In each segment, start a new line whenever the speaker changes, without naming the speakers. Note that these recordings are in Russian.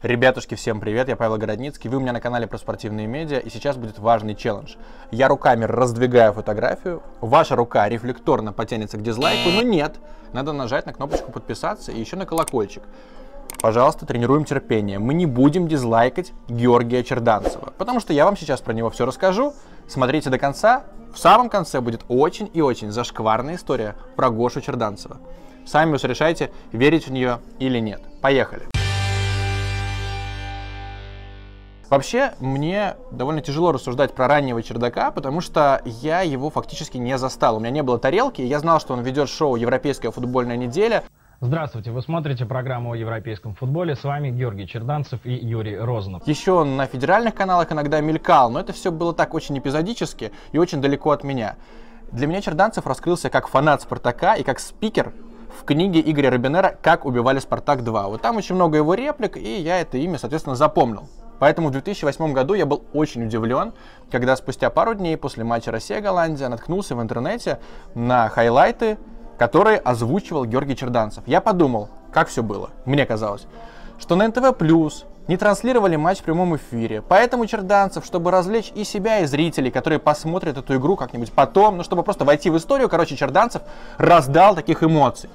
Ребятушки, всем привет, я Павел Городницкий, вы у меня на канале про спортивные медиа, и сейчас будет важный челлендж. Я руками раздвигаю фотографию, ваша рука рефлекторно потянется к дизлайку, но нет, надо нажать на кнопочку подписаться и еще на колокольчик. Пожалуйста, тренируем терпение. Мы не будем дизлайкать Георгия Черданцева, потому что я вам сейчас про него все расскажу. Смотрите до конца. В самом конце будет очень и очень зашкварная история про Гошу Черданцева. Сами уж решайте, верить в нее или нет. Поехали! Вообще, мне довольно тяжело рассуждать про раннего чердака, потому что я его фактически не застал. У меня не было тарелки, я знал, что он ведет шоу «Европейская футбольная неделя».
Здравствуйте, вы смотрите программу о европейском футболе. С вами Георгий Черданцев и Юрий Розанов.
Еще он на федеральных каналах иногда мелькал, но это все было так очень эпизодически и очень далеко от меня. Для меня Черданцев раскрылся как фанат «Спартака» и как спикер в книге Игоря Робинера «Как убивали Спартак 2». Вот там очень много его реплик, и я это имя, соответственно, запомнил. Поэтому в 2008 году я был очень удивлен, когда спустя пару дней после матча Россия-Голландия наткнулся в интернете на хайлайты, которые озвучивал Георгий Черданцев. Я подумал, как все было. Мне казалось, что на НТВ Плюс не транслировали матч в прямом эфире. Поэтому Черданцев, чтобы развлечь и себя, и зрителей, которые посмотрят эту игру как-нибудь потом, ну чтобы просто войти в историю, короче, Черданцев раздал таких эмоций.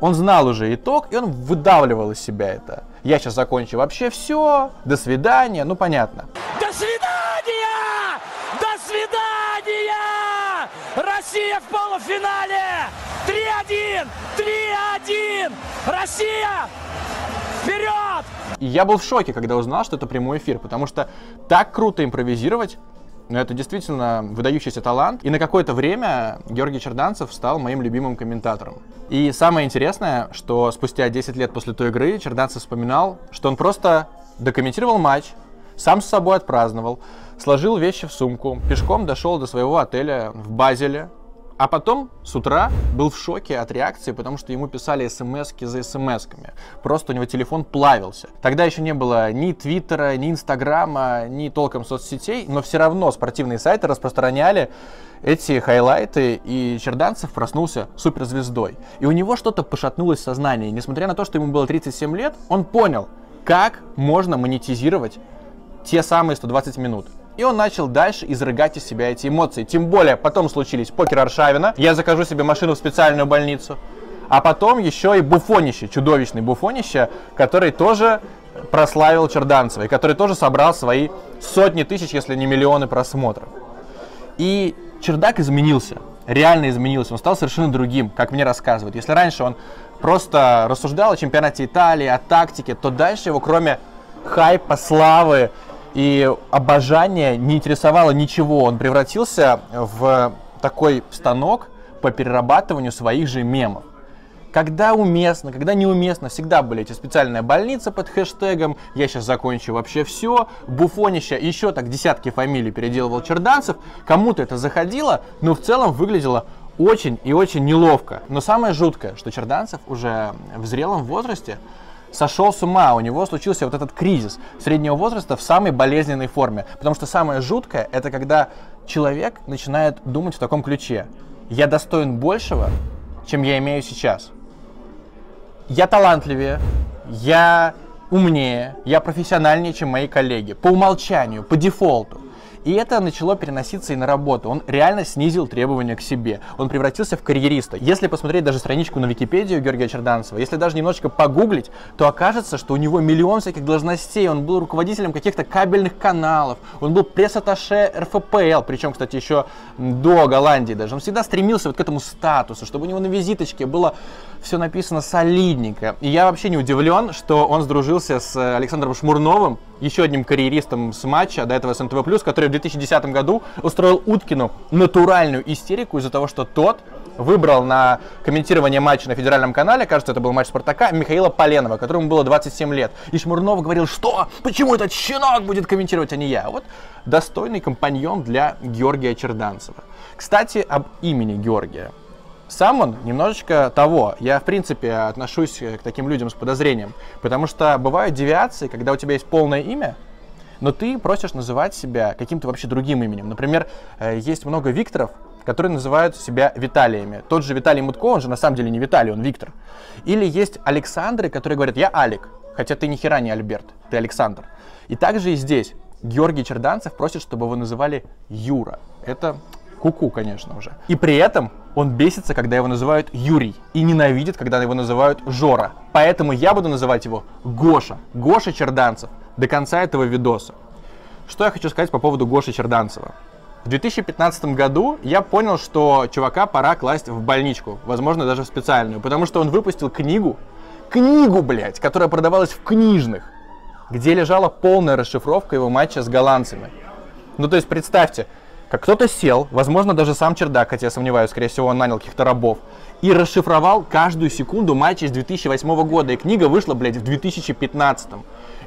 Он знал уже итог, и он выдавливал из себя это. Я сейчас закончу вообще все, до свидания, ну понятно.
До свидания! До свидания! Россия в полуфинале! 3-1! 3-1! Россия! Вперед!
И я был в шоке, когда узнал, что это прямой эфир, потому что так круто импровизировать, но это действительно выдающийся талант. И на какое-то время Георгий Черданцев стал моим любимым комментатором. И самое интересное, что спустя 10 лет после той игры Черданцев вспоминал, что он просто докомментировал матч, сам с собой отпраздновал, сложил вещи в сумку, пешком дошел до своего отеля в Базеле, а потом с утра был в шоке от реакции, потому что ему писали смс за смс-ками. Просто у него телефон плавился. Тогда еще не было ни Твиттера, ни Инстаграма, ни толком соцсетей, но все равно спортивные сайты распространяли эти хайлайты, и Черданцев проснулся суперзвездой. И у него что-то пошатнулось в сознании. Несмотря на то, что ему было 37 лет, он понял, как можно монетизировать те самые 120 минут. И он начал дальше изрыгать из себя эти эмоции. Тем более, потом случились покер Аршавина. Я закажу себе машину в специальную больницу. А потом еще и Буфонище, чудовищный Буфонище, который тоже прославил Черданцева, и который тоже собрал свои сотни тысяч, если не миллионы просмотров. И Чердак изменился, реально изменился, он стал совершенно другим, как мне рассказывают. Если раньше он просто рассуждал о чемпионате Италии, о тактике, то дальше его, кроме хайпа, славы и обожание не интересовало ничего. Он превратился в такой станок по перерабатыванию своих же мемов. Когда уместно, когда неуместно, всегда были эти специальная больница под хэштегом «Я сейчас закончу вообще все», Буфонища, еще так десятки фамилий переделывал Черданцев. Кому-то это заходило, но в целом выглядело очень и очень неловко. Но самое жуткое, что Черданцев уже в зрелом возрасте сошел с ума, у него случился вот этот кризис среднего возраста в самой болезненной форме. Потому что самое жуткое, это когда человек начинает думать в таком ключе. Я достоин большего, чем я имею сейчас. Я талантливее, я умнее, я профессиональнее, чем мои коллеги. По умолчанию, по дефолту. И это начало переноситься и на работу. Он реально снизил требования к себе. Он превратился в карьериста. Если посмотреть даже страничку на Википедию Георгия Черданцева, если даже немножечко погуглить, то окажется, что у него миллион всяких должностей. Он был руководителем каких-то кабельных каналов, он был пресс-атташе РФПЛ, причем, кстати, еще до Голландии даже. Он всегда стремился вот к этому статусу, чтобы у него на визиточке было все написано солидненько. И я вообще не удивлен, что он сдружился с Александром Шмурновым, еще одним карьеристом с матча, до этого с НТВ+, который в 2010 году устроил Уткину натуральную истерику из-за того, что тот выбрал на комментирование матча на федеральном канале, кажется, это был матч Спартака, Михаила Поленова, которому было 27 лет. И Шмурнов говорил, что? Почему этот щенок будет комментировать, а не я? Вот достойный компаньон для Георгия Черданцева. Кстати, об имени Георгия. Сам он немножечко того. Я, в принципе, отношусь к таким людям с подозрением. Потому что бывают девиации, когда у тебя есть полное имя, но ты просишь называть себя каким-то вообще другим именем. Например, э, есть много Викторов, которые называют себя Виталиями. Тот же Виталий Мутко, он же на самом деле не Виталий, он Виктор. Или есть Александры, которые говорят, я Алик. хотя ты ни хера не Альберт, ты Александр. И также и здесь Георгий Черданцев просит, чтобы его называли Юра. Это куку, конечно уже. И при этом он бесится, когда его называют Юрий, и ненавидит, когда его называют Жора. Поэтому я буду называть его Гоша, Гоша Черданцев, до конца этого видоса. Что я хочу сказать по поводу Гоши Черданцева. В 2015 году я понял, что чувака пора класть в больничку, возможно, даже в специальную, потому что он выпустил книгу, книгу, блядь, которая продавалась в книжных, где лежала полная расшифровка его матча с голландцами. Ну, то есть, представьте, как кто-то сел, возможно, даже сам чердак, хотя я сомневаюсь, скорее всего, он нанял каких-то рабов, и расшифровал каждую секунду матча с 2008 года, и книга вышла, блядь, в 2015.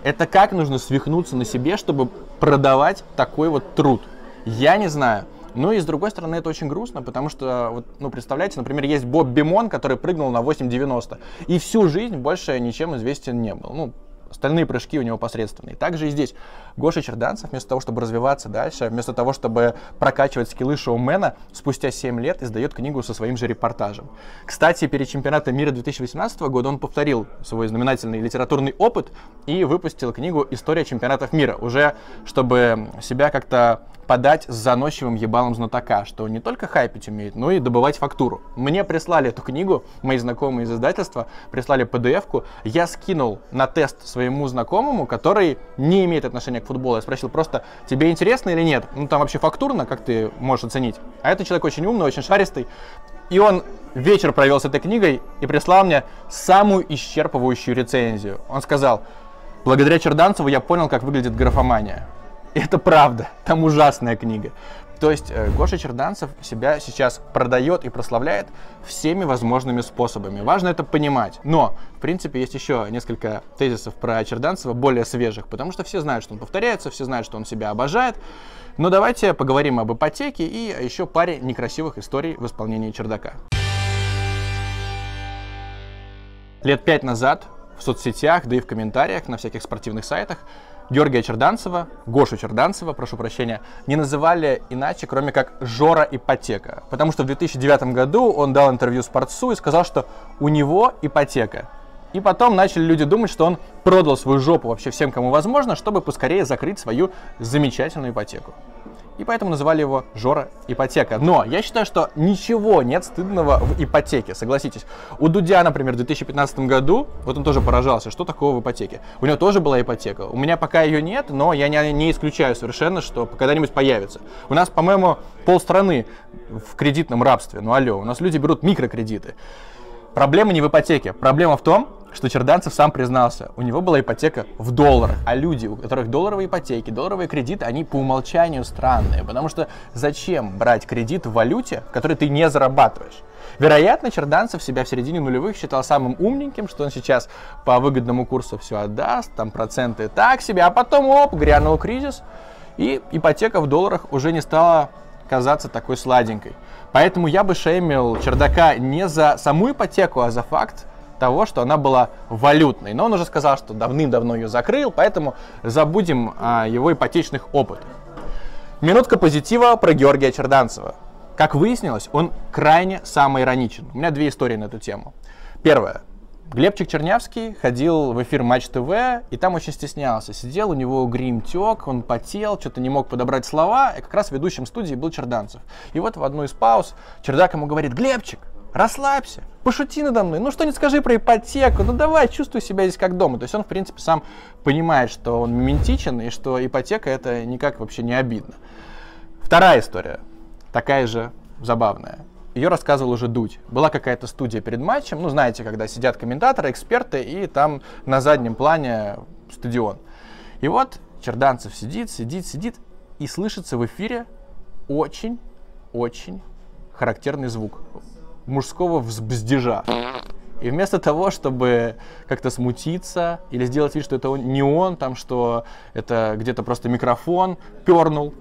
Это как нужно свихнуться на себе, чтобы продавать такой вот труд? Я не знаю. Ну и с другой стороны, это очень грустно, потому что, вот, ну, представляете, например, есть Боб Бимон, который прыгнул на 8,90, и всю жизнь больше ничем известен не был. Ну, остальные прыжки у него посредственные. Также и здесь Гоша Черданцев, вместо того, чтобы развиваться дальше, вместо того, чтобы прокачивать скиллы шоумена, спустя 7 лет издает книгу со своим же репортажем. Кстати, перед чемпионатом мира 2018 года он повторил свой знаменательный литературный опыт и выпустил книгу «История чемпионатов мира», уже чтобы себя как-то подать с заносчивым ебалом знатока, что не только хайпить умеет, но и добывать фактуру. Мне прислали эту книгу, мои знакомые из издательства прислали PDF-ку, я скинул на тест своему знакомому, который не имеет отношения к футболу. Я спросил просто, тебе интересно или нет? Ну там вообще фактурно, как ты можешь оценить? А этот человек очень умный, очень шаристый. И он вечер провел с этой книгой и прислал мне самую исчерпывающую рецензию. Он сказал, благодаря Черданцеву я понял, как выглядит графомания. Это правда, там ужасная книга. То есть э, Гоша Черданцев себя сейчас продает и прославляет всеми возможными способами. Важно это понимать. Но, в принципе, есть еще несколько тезисов про Черданцева, более свежих, потому что все знают, что он повторяется, все знают, что он себя обожает. Но давайте поговорим об ипотеке и еще паре некрасивых историй в исполнении чердака. Лет пять назад в соцсетях, да и в комментариях на всяких спортивных сайтах Георгия Черданцева, Гошу Черданцева, прошу прощения, не называли иначе, кроме как Жора Ипотека. Потому что в 2009 году он дал интервью Спортсу и сказал, что у него ипотека. И потом начали люди думать, что он продал свою жопу вообще всем, кому возможно, чтобы поскорее закрыть свою замечательную ипотеку и поэтому называли его Жора Ипотека. Но я считаю, что ничего нет стыдного в ипотеке, согласитесь. У Дудя, например, в 2015 году, вот он тоже поражался, что такого в ипотеке. У него тоже была ипотека. У меня пока ее нет, но я не, не исключаю совершенно, что когда-нибудь появится. У нас, по-моему, полстраны в кредитном рабстве. Ну алло, у нас люди берут микрокредиты. Проблема не в ипотеке. Проблема в том, что Черданцев сам признался, у него была ипотека в долларах, а люди, у которых долларовые ипотеки, долларовые кредиты, они по умолчанию странные, потому что зачем брать кредит в валюте, которой ты не зарабатываешь? Вероятно, Черданцев себя в середине нулевых считал самым умненьким, что он сейчас по выгодному курсу все отдаст, там проценты так себе, а потом, оп, грянул кризис, и ипотека в долларах уже не стала казаться такой сладенькой. Поэтому я бы шеймил чердака не за саму ипотеку, а за факт того, что она была валютной. Но он уже сказал, что давным-давно ее закрыл, поэтому забудем о его ипотечных опытах. Минутка позитива про Георгия Черданцева. Как выяснилось, он крайне самоироничен. У меня две истории на эту тему. Первая. Глебчик Чернявский ходил в эфир Матч ТВ, и там очень стеснялся. Сидел, у него грим тек, он потел, что-то не мог подобрать слова, и как раз ведущим студии был Черданцев. И вот в одну из пауз Чердак ему говорит, Глебчик, расслабься, пошути надо мной, ну что-нибудь скажи про ипотеку, ну давай, чувствуй себя здесь как дома. То есть он, в принципе, сам понимает, что он мементичен, и что ипотека это никак вообще не обидно. Вторая история, такая же забавная. Ее рассказывал уже Дудь. Была какая-то студия перед матчем, ну знаете, когда сидят комментаторы, эксперты, и там на заднем плане стадион. И вот Черданцев сидит, сидит, сидит, и слышится в эфире очень-очень характерный звук мужского взбздежа. И вместо того, чтобы как-то смутиться или сделать вид, что это он, не он, там, что это где-то просто микрофон пернул,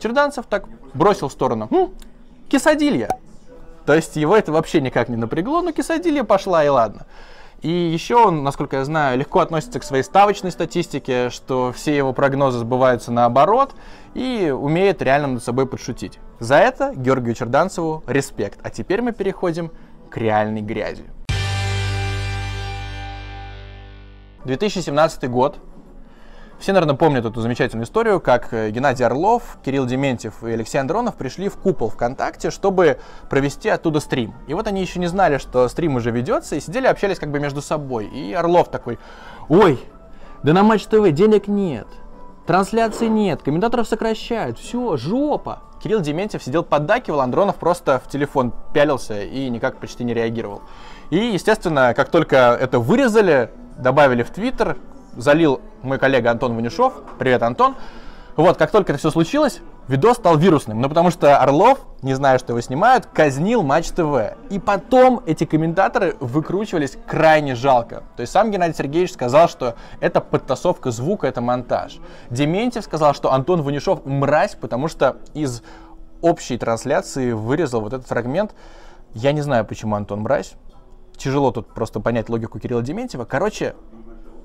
Черданцев так бросил в сторону. «Хм, кисадилья. То есть его это вообще никак не напрягло, но кисадилья пошла и ладно. И еще он, насколько я знаю, легко относится к своей ставочной статистике, что все его прогнозы сбываются наоборот, и умеет реально над собой подшутить. За это Георгию Черданцеву респект. А теперь мы переходим к реальной грязи. 2017 год. Все, наверное, помнят эту замечательную историю, как э, Геннадий Орлов, Кирилл Дементьев и Алексей Андронов пришли в купол ВКонтакте, чтобы провести оттуда стрим. И вот они еще не знали, что стрим уже ведется, и сидели, общались как бы между собой. И Орлов такой, ой, да на Матч ТВ денег нет, трансляции нет, комментаторов сокращают, все, жопа. Кирилл Дементьев сидел поддакивал, Андронов просто в телефон пялился и никак почти не реагировал. И, естественно, как только это вырезали, добавили в Твиттер, залил мой коллега Антон Ванюшов. Привет, Антон. Вот, как только это все случилось, видос стал вирусным. Ну, потому что Орлов, не зная, что его снимают, казнил Матч ТВ. И потом эти комментаторы выкручивались крайне жалко. То есть сам Геннадий Сергеевич сказал, что это подтасовка звука, это монтаж. Дементьев сказал, что Антон Ванюшов мразь, потому что из общей трансляции вырезал вот этот фрагмент. Я не знаю, почему Антон мразь. Тяжело тут просто понять логику Кирилла Дементьева. Короче,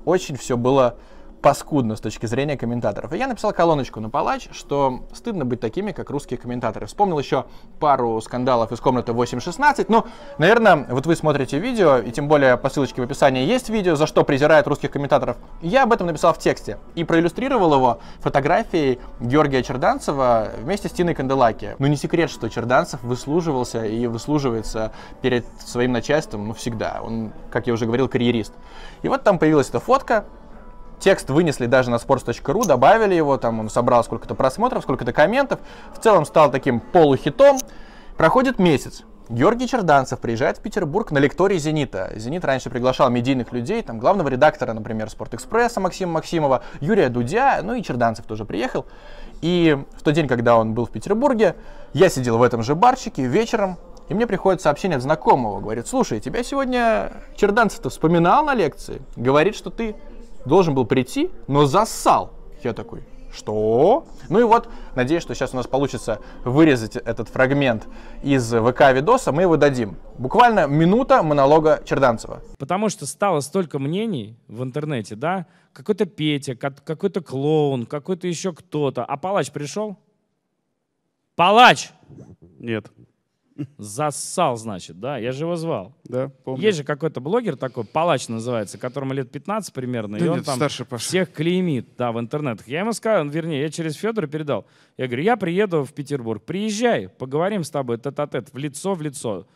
очень все было паскудно с точки зрения комментаторов. И я написал колоночку на палач, что стыдно быть такими, как русские комментаторы. Вспомнил еще пару скандалов из комнаты 8.16. Ну, наверное, вот вы смотрите видео, и тем более по ссылочке в описании есть видео, за что презирают русских комментаторов. Я об этом написал в тексте и проиллюстрировал его фотографией Георгия Черданцева вместе с Тиной Канделаки. Ну, не секрет, что Черданцев выслуживался и выслуживается перед своим начальством, ну, всегда. Он, как я уже говорил, карьерист. И вот там появилась эта фотка, Текст вынесли даже на sports.ru, добавили его, там он собрал сколько-то просмотров, сколько-то комментов. В целом стал таким полухитом. Проходит месяц. Георгий Черданцев приезжает в Петербург на лекторий «Зенита». «Зенит» раньше приглашал медийных людей, там главного редактора, например, «Спортэкспресса» Максима Максимова, Юрия Дудя, ну и Черданцев тоже приехал. И в тот день, когда он был в Петербурге, я сидел в этом же барчике вечером, и мне приходит сообщение от знакомого, говорит, слушай, тебя сегодня Черданцев-то вспоминал на лекции? Говорит, что ты должен был прийти, но зассал. Я такой, что? Ну и вот, надеюсь, что сейчас у нас получится вырезать этот фрагмент из ВК-видоса, мы его дадим. Буквально минута монолога Черданцева.
Потому что стало столько мнений в интернете, да? Какой-то Петя, какой-то клоун, какой-то еще кто-то. А палач пришел? Палач!
Нет.
Зассал, значит, да? Я же его звал.
Да, помню.
Есть же какой-то блогер такой, Палач называется, которому лет 15 примерно,
Да
и он
нет,
там
старше Паша.
всех клеймит, да, в интернетах. Я ему сказал, вернее, я через Федора передал. Я говорю, я приеду в Петербург, приезжай, поговорим с тобой тет-а-тет, в лицо в лицо.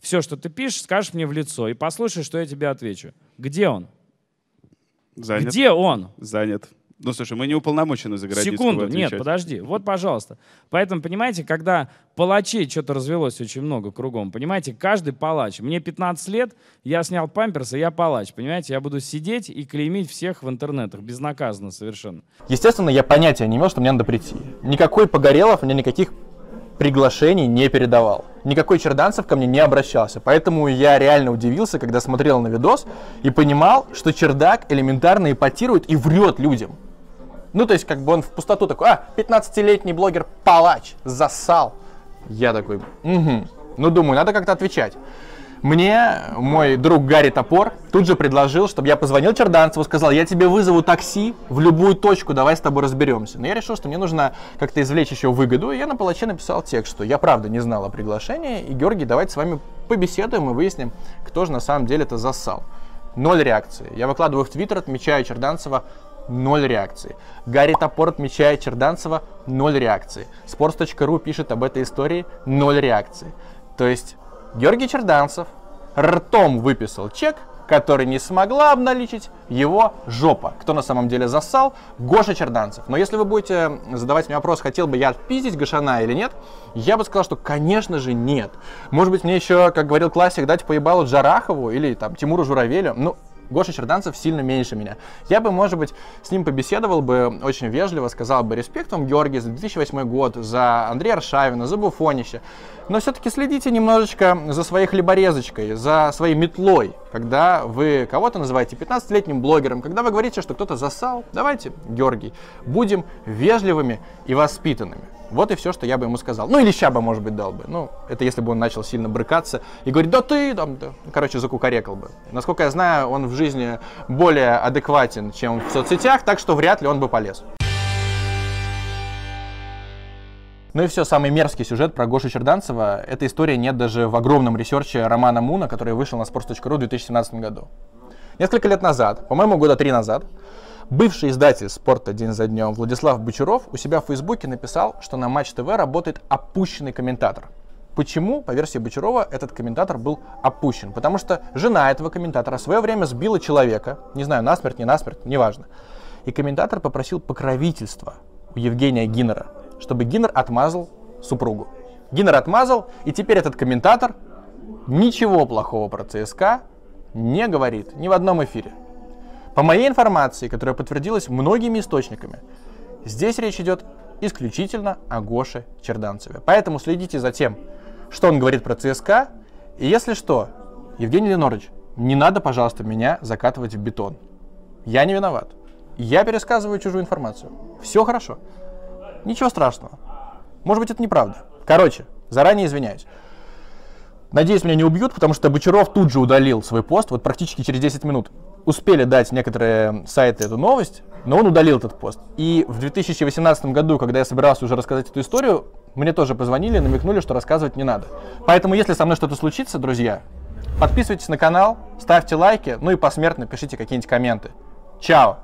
Все, что ты пишешь, скажешь мне в лицо и послушай, что я тебе отвечу. Где он?
Занят.
Где он?
Занят. Ну, слушай, мы не уполномочены за
Секунду, нет, подожди. Вот, пожалуйста. Поэтому, понимаете, когда палачей что-то развелось очень много кругом, понимаете, каждый палач. Мне 15 лет, я снял памперсы, я палач, понимаете? Я буду сидеть и клеймить всех в интернетах, безнаказанно совершенно.
Естественно, я понятия не имел, что мне надо прийти. Никакой Погорелов мне никаких приглашений не передавал. Никакой Черданцев ко мне не обращался. Поэтому я реально удивился, когда смотрел на видос и понимал, что Чердак элементарно эпатирует и врет людям. Ну, то есть, как бы он в пустоту такой, а, 15-летний блогер палач, засал. Я такой, угу. Ну, думаю, надо как-то отвечать. Мне мой друг Гарри Топор тут же предложил, чтобы я позвонил Черданцеву, сказал, я тебе вызову такси в любую точку, давай с тобой разберемся. Но я решил, что мне нужно как-то извлечь еще выгоду, и я на палаче написал текст, что я правда не знал о приглашении, и Георгий, давайте с вами побеседуем и выясним, кто же на самом деле это зассал. Ноль реакции. Я выкладываю в Твиттер, отмечаю Черданцева, ноль реакции. Гарри Топор отмечает Черданцева, ноль реакции. Sports.ru пишет об этой истории, ноль реакции. То есть Георгий Черданцев ртом выписал чек, который не смогла обналичить его жопа. Кто на самом деле зассал? Гоша Черданцев. Но если вы будете задавать мне вопрос, хотел бы я отпиздить Гошана или нет, я бы сказал, что конечно же нет. Может быть мне еще, как говорил классик, дать поебалу Джарахову или там Тимуру Журавелю. Ну, Гоша Черданцев сильно меньше меня. Я бы, может быть, с ним побеседовал бы очень вежливо, сказал бы респект вам, Георгий, за 2008 год, за Андрея Аршавина, за Буфонище. Но все-таки следите немножечко за своей хлеборезочкой, за своей метлой, когда вы кого-то называете 15-летним блогером, когда вы говорите, что кто-то засал. Давайте, Георгий, будем вежливыми и воспитанными. Вот и все, что я бы ему сказал. Ну или леща бы, может быть, дал бы. Ну, это если бы он начал сильно брыкаться и говорить, да ты там, да. Короче, закукарекал бы. Насколько я знаю, он в жизни более адекватен, чем в соцсетях, так что вряд ли он бы полез. Ну и все, самый мерзкий сюжет про Гошу Черданцева. Этой истории нет даже в огромном ресерче Романа Муна, который вышел на sports.ru в 2017 году. Несколько лет назад, по-моему, года три назад, бывший издатель спорта «День за днем» Владислав Бочаров у себя в Фейсбуке написал, что на Матч ТВ работает опущенный комментатор. Почему, по версии Бочарова, этот комментатор был опущен? Потому что жена этого комментатора в свое время сбила человека, не знаю, насмерть, не насмерть, неважно. И комментатор попросил покровительства у Евгения Гиннера, чтобы Гиннер отмазал супругу. Гиннер отмазал, и теперь этот комментатор ничего плохого про ЦСКА не говорит ни в одном эфире. По моей информации, которая подтвердилась многими источниками, здесь речь идет исключительно о Гоше Черданцеве. Поэтому следите за тем, что он говорит про ЦСКА. И если что, Евгений Ленорович, не надо, пожалуйста, меня закатывать в бетон. Я не виноват. Я пересказываю чужую информацию. Все хорошо. Ничего страшного. Может быть, это неправда. Короче, заранее извиняюсь. Надеюсь, меня не убьют, потому что Бочаров тут же удалил свой пост, вот практически через 10 минут. Успели дать некоторые сайты эту новость, но он удалил этот пост. И в 2018 году, когда я собирался уже рассказать эту историю, мне тоже позвонили, намекнули, что рассказывать не надо. Поэтому, если со мной что-то случится, друзья, подписывайтесь на канал, ставьте лайки, ну и посмертно пишите какие-нибудь комменты. Чао!